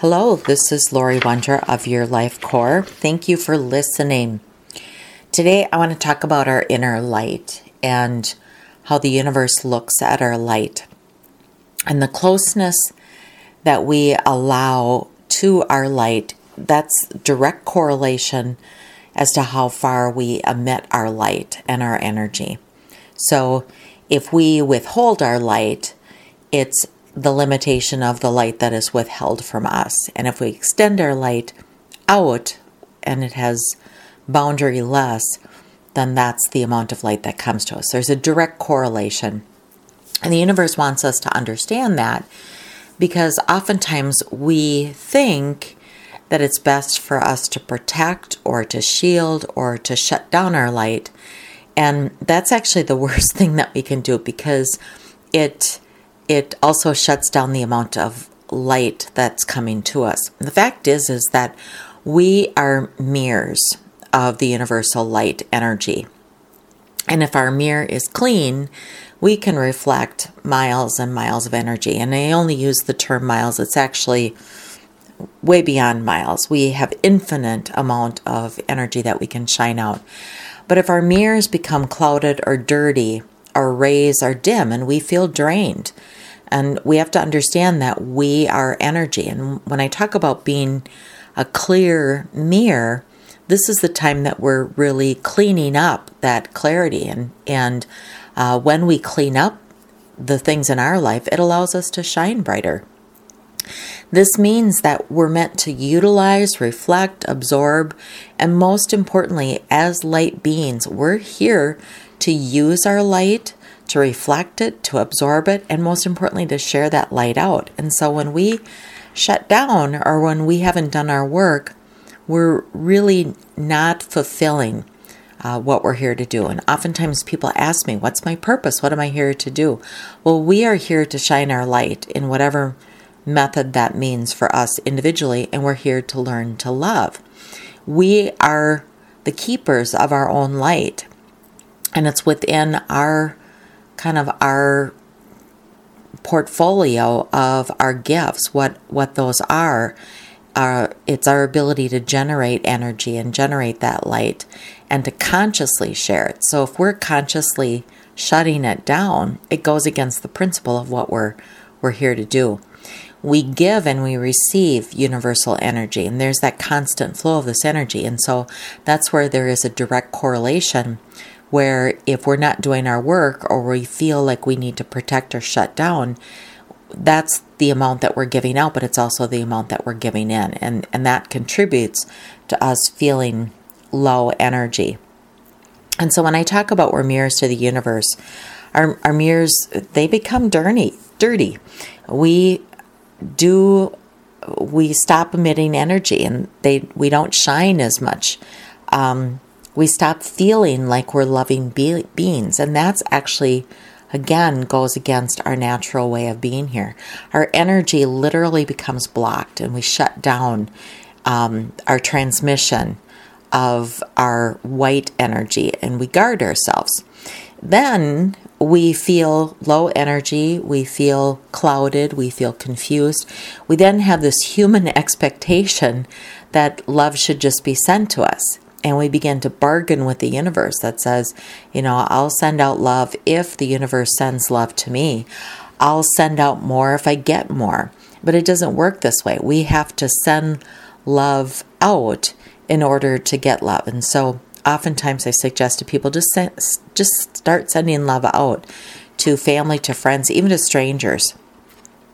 Hello, this is Lori Wondra of Your Life Core. Thank you for listening. Today, I want to talk about our inner light and how the universe looks at our light and the closeness that we allow to our light. That's direct correlation as to how far we emit our light and our energy. So, if we withhold our light, it's the limitation of the light that is withheld from us. And if we extend our light out and it has boundary less, then that's the amount of light that comes to us. There's a direct correlation. And the universe wants us to understand that because oftentimes we think that it's best for us to protect or to shield or to shut down our light. And that's actually the worst thing that we can do because it it also shuts down the amount of light that's coming to us. The fact is is that we are mirrors of the universal light energy. And if our mirror is clean, we can reflect miles and miles of energy. And I only use the term miles, it's actually way beyond miles. We have infinite amount of energy that we can shine out. But if our mirrors become clouded or dirty, our rays are dim and we feel drained. And we have to understand that we are energy. And when I talk about being a clear mirror, this is the time that we're really cleaning up that clarity. And, and uh, when we clean up the things in our life, it allows us to shine brighter. This means that we're meant to utilize, reflect, absorb, and most importantly, as light beings, we're here to use our light to reflect it, to absorb it, and most importantly, to share that light out. And so when we shut down or when we haven't done our work, we're really not fulfilling uh, what we're here to do. And oftentimes people ask me, What's my purpose? What am I here to do? Well, we are here to shine our light in whatever method that means for us individually, and we're here to learn to love. We are the keepers of our own light, and it's within our kind of our portfolio of our gifts, what what those are. Are it's our ability to generate energy and generate that light and to consciously share it. So if we're consciously shutting it down, it goes against the principle of what we're we're here to do. We give and we receive universal energy, and there's that constant flow of this energy. And so that's where there is a direct correlation where if we're not doing our work or we feel like we need to protect or shut down, that's the amount that we're giving out, but it's also the amount that we're giving in. And, and that contributes to us feeling low energy. And so when I talk about we're mirrors to the universe, our, our mirrors, they become dirty, dirty. We do, we stop emitting energy and they, we don't shine as much. Um, we stop feeling like we're loving be- beings. And that's actually, again, goes against our natural way of being here. Our energy literally becomes blocked and we shut down um, our transmission of our white energy and we guard ourselves. Then we feel low energy, we feel clouded, we feel confused. We then have this human expectation that love should just be sent to us and we begin to bargain with the universe that says, you know, I'll send out love if the universe sends love to me. I'll send out more if I get more. But it doesn't work this way. We have to send love out in order to get love. And so oftentimes I suggest to people just send, just start sending love out to family, to friends, even to strangers.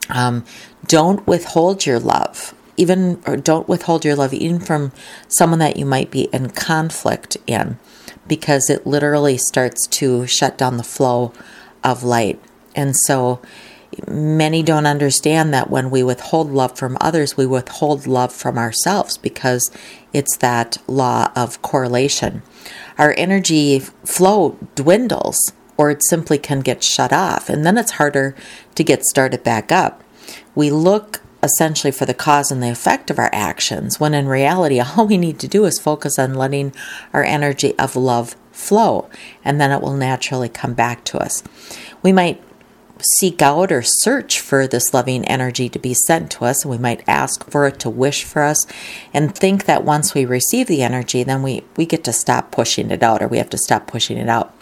Um, don't withhold your love even or don't withhold your love even from someone that you might be in conflict in because it literally starts to shut down the flow of light and so many don't understand that when we withhold love from others, we withhold love from ourselves because it's that law of correlation. Our energy flow dwindles or it simply can get shut off, and then it's harder to get started back up. We look essentially for the cause and the effect of our actions, when in reality, all we need to do is focus on letting our energy of love flow, and then it will naturally come back to us. We might seek out or search for this loving energy to be sent to us. And we might ask for it to wish for us and think that once we receive the energy, then we, we get to stop pushing it out or we have to stop pushing it out.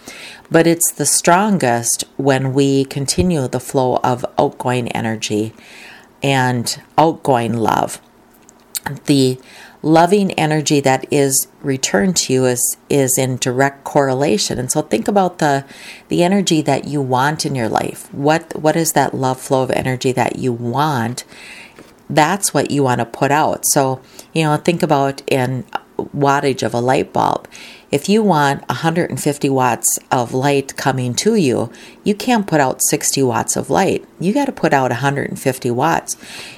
But it's the strongest when we continue the flow of outgoing energy and outgoing love. The loving energy that is returned to you is is in direct correlation. And so think about the the energy that you want in your life. What what is that love flow of energy that you want? That's what you want to put out. So you know think about in wattage of a light bulb if you want 150 watts of light coming to you you can't put out 60 watts of light you got to put out 150 watts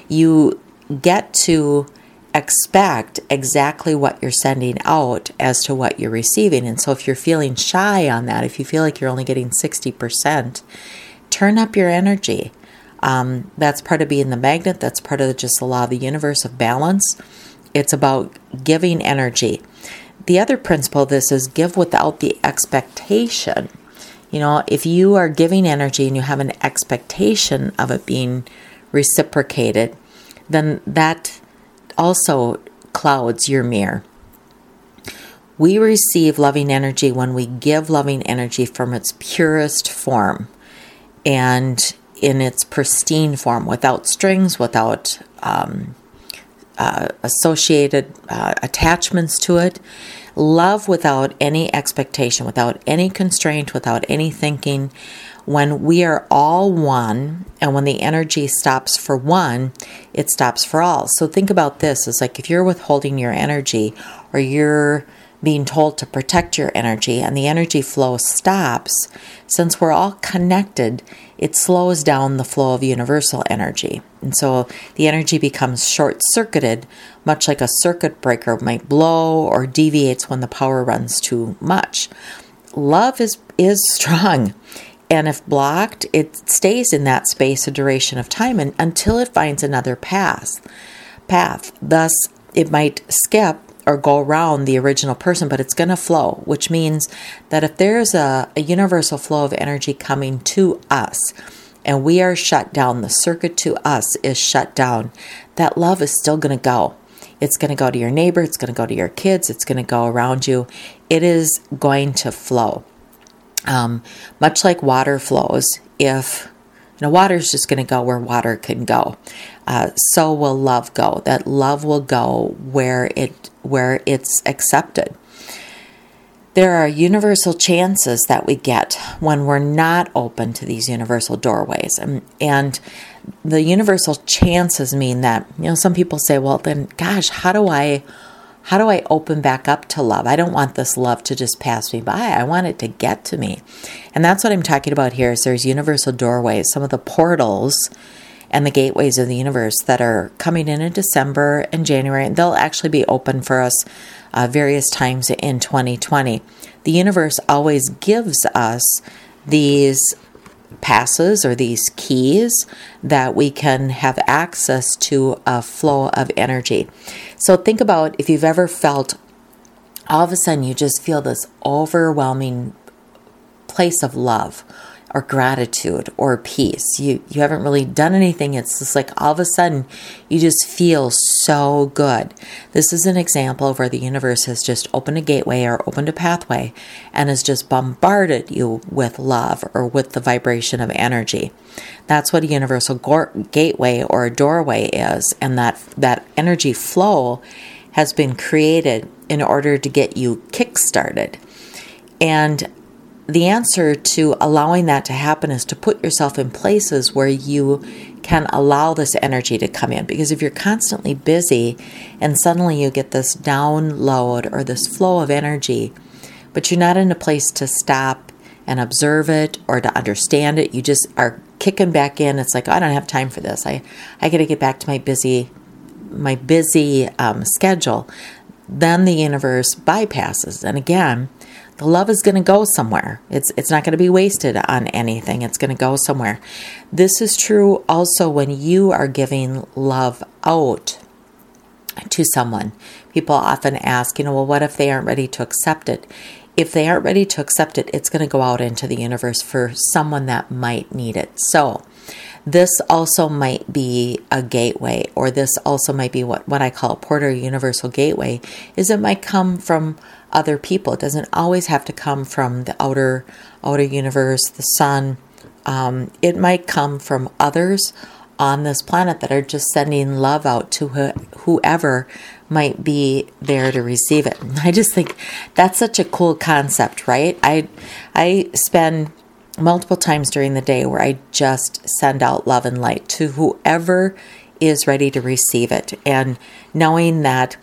you get to expect exactly what you're sending out as to what you're receiving. And so if you're feeling shy on that, if you feel like you're only getting 60%, turn up your energy. Um, that's part of being the magnet. That's part of just the law of the universe of balance. It's about giving energy. The other principle of this is give without the expectation. You know, if you are giving energy and you have an expectation of it being reciprocated, then that also clouds your mirror. We receive loving energy when we give loving energy from its purest form and in its pristine form, without strings, without um, uh, associated uh, attachments to it. Love without any expectation, without any constraint, without any thinking, when we are all one and when the energy stops for one, it stops for all. So think about this it's like if you're withholding your energy or you're being told to protect your energy and the energy flow stops, since we're all connected, it slows down the flow of universal energy. And so the energy becomes short circuited, much like a circuit breaker might blow or deviates when the power runs too much. Love is, is strong. And if blocked, it stays in that space a duration of time and, until it finds another path. Path. Thus, it might skip or go around the original person, but it's going to flow, which means that if there's a, a universal flow of energy coming to us and we are shut down, the circuit to us is shut down, that love is still going to go. It's going to go to your neighbor, it's going to go to your kids, it's going to go around you. It is going to flow. Um, much like water flows, if you know, water is just going to go where water can go. Uh, so will love go. That love will go where it where it's accepted. There are universal chances that we get when we're not open to these universal doorways, and, and the universal chances mean that you know some people say, "Well, then, gosh, how do I?" How do I open back up to love? I don't want this love to just pass me by. I want it to get to me. And that's what I'm talking about here is there's universal doorways, some of the portals and the gateways of the universe that are coming in in December and January. And they'll actually be open for us uh, various times in 2020. The universe always gives us these passes or these keys that we can have access to a flow of energy. So think about if you've ever felt all of a sudden you just feel this overwhelming place of love or gratitude or peace. You you haven't really done anything. It's just like all of a sudden you just feel so good. This is an example of where the universe has just opened a gateway or opened a pathway and has just bombarded you with love or with the vibration of energy. That's what a universal go- gateway or a doorway is and that that energy flow has been created in order to get you kick started. And the answer to allowing that to happen is to put yourself in places where you can allow this energy to come in. Because if you're constantly busy and suddenly you get this download or this flow of energy, but you're not in a place to stop and observe it or to understand it, you just are kicking back in. It's like, oh, I don't have time for this. I, I got to get back to my busy, my busy um, schedule. Then the universe bypasses. And again, the love is going to go somewhere. It's it's not going to be wasted on anything. It's going to go somewhere. This is true also when you are giving love out to someone. People often ask, you know, well, what if they aren't ready to accept it? If they aren't ready to accept it, it's going to go out into the universe for someone that might need it. So, this also might be a gateway, or this also might be what, what I call a portal universal gateway, is it might come from other people. It doesn't always have to come from the outer outer universe, the sun. Um, it might come from others on this planet that are just sending love out to wh- whoever might be there to receive it. I just think that's such a cool concept, right? I I spend multiple times during the day where I just send out love and light to whoever is ready to receive it and knowing that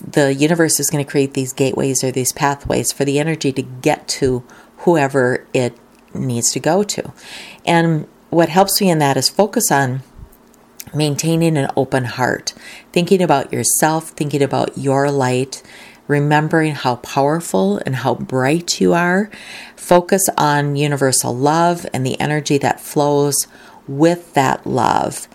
the universe is going to create these gateways or these pathways for the energy to get to whoever it needs to go to. And what helps me in that is focus on maintaining an open heart, thinking about yourself, thinking about your light, remembering how powerful and how bright you are. Focus on universal love and the energy that flows with that love.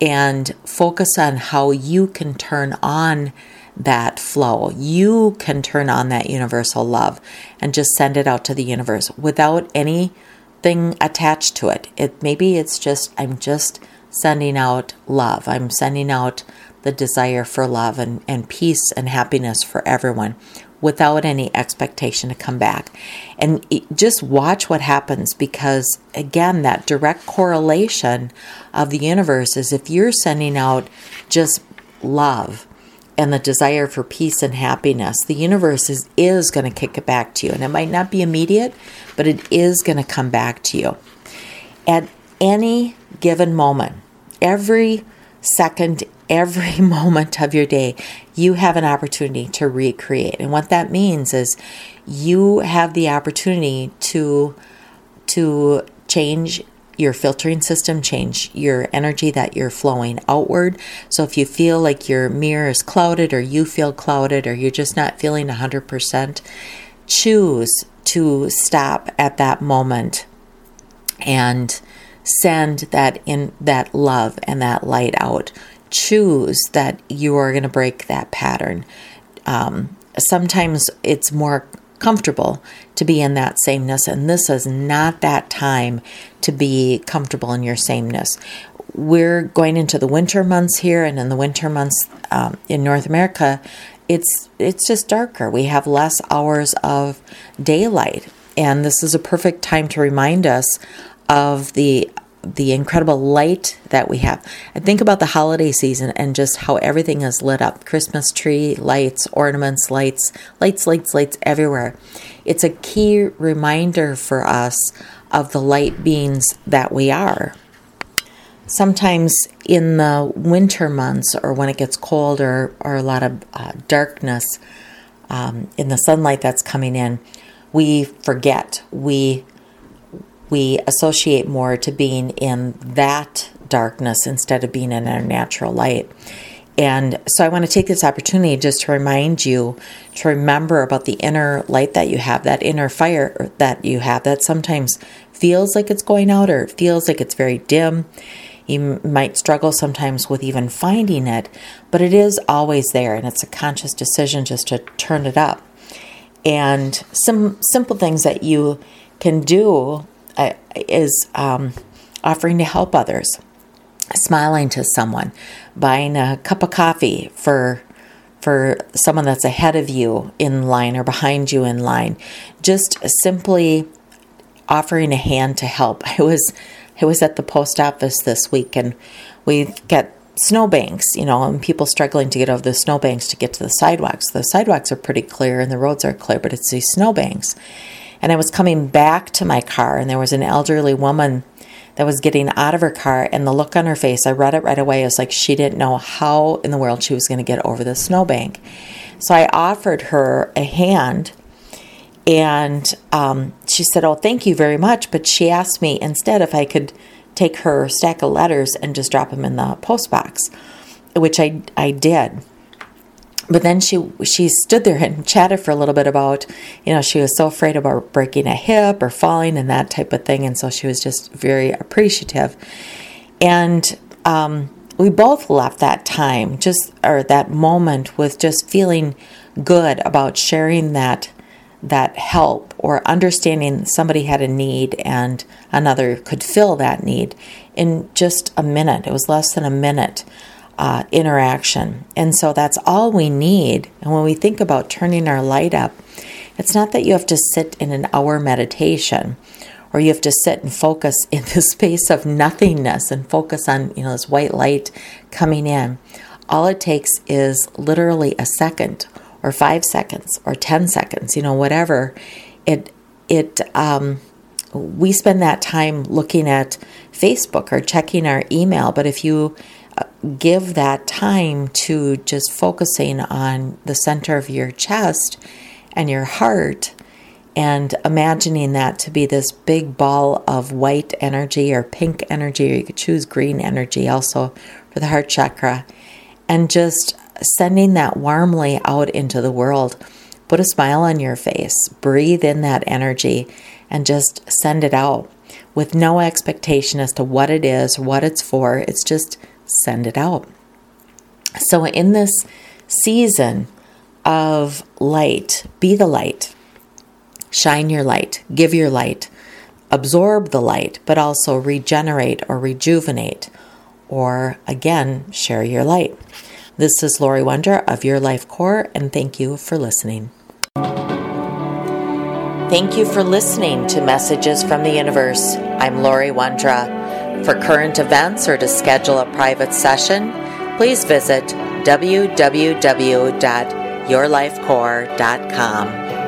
And focus on how you can turn on that flow. You can turn on that universal love and just send it out to the universe without anything attached to it. It maybe it's just I'm just sending out love. I'm sending out the desire for love and, and peace and happiness for everyone without any expectation to come back. And just watch what happens because, again, that direct correlation of the universe is if you're sending out just love and the desire for peace and happiness, the universe is, is going to kick it back to you. And it might not be immediate, but it is going to come back to you. At any given moment, every second, every moment of your day, you have an opportunity to recreate. And what that means is you have the opportunity to to change your filtering system change your energy that you're flowing outward. So if you feel like your mirror is clouded or you feel clouded or you're just not feeling 100%, choose to stop at that moment and send that in that love and that light out. Choose that you are going to break that pattern. Um, sometimes it's more comfortable to be in that sameness, and this is not that time to be comfortable in your sameness. We're going into the winter months here, and in the winter months um, in North America, it's it's just darker. We have less hours of daylight, and this is a perfect time to remind us of the the incredible light that we have. I think about the holiday season and just how everything is lit up Christmas tree, lights, ornaments, lights, lights, lights, lights everywhere. It's a key reminder for us of the light beings that we are. Sometimes in the winter months or when it gets cold or, or a lot of uh, darkness um, in the sunlight that's coming in, we forget. We we associate more to being in that darkness instead of being in our natural light. And so I want to take this opportunity just to remind you to remember about the inner light that you have, that inner fire that you have that sometimes feels like it's going out or it feels like it's very dim. You might struggle sometimes with even finding it, but it is always there and it's a conscious decision just to turn it up. And some simple things that you can do is um, offering to help others, smiling to someone, buying a cup of coffee for for someone that's ahead of you in line or behind you in line, just simply offering a hand to help. I was I was at the post office this week and we got snowbanks, you know, and people struggling to get over the snowbanks to get to the sidewalks. The sidewalks are pretty clear and the roads are clear, but it's these snowbanks. And I was coming back to my car, and there was an elderly woman that was getting out of her car, and the look on her face, I read it right away. It was like she didn't know how in the world she was going to get over the snowbank. So I offered her a hand, and um, she said, Oh, thank you very much. But she asked me instead if I could take her stack of letters and just drop them in the post box, which I, I did. But then she she stood there and chatted for a little bit about, you know, she was so afraid about breaking a hip or falling and that type of thing, and so she was just very appreciative. And um, we both left that time, just or that moment, with just feeling good about sharing that that help or understanding somebody had a need and another could fill that need in just a minute. It was less than a minute uh, interaction. And so that's all we need. And when we think about turning our light up, it's not that you have to sit in an hour meditation or you have to sit and focus in the space of nothingness and focus on, you know, this white light coming in. All it takes is literally a second or five seconds or 10 seconds, you know, whatever. It, it, um, we spend that time looking at Facebook or checking our email, but if you give that time to just focusing on the center of your chest and your heart and imagining that to be this big ball of white energy or pink energy, or you could choose green energy also for the heart chakra, and just sending that warmly out into the world. Put a smile on your face, breathe in that energy, and just send it out with no expectation as to what it is, what it's for. It's just send it out. So, in this season of light, be the light, shine your light, give your light, absorb the light, but also regenerate or rejuvenate, or again, share your light. This is Lori Wondra of Your Life Core, and thank you for listening. Thank you for listening to Messages from the Universe. I'm Lori Wondra. For current events or to schedule a private session, please visit www.yourlifecore.com.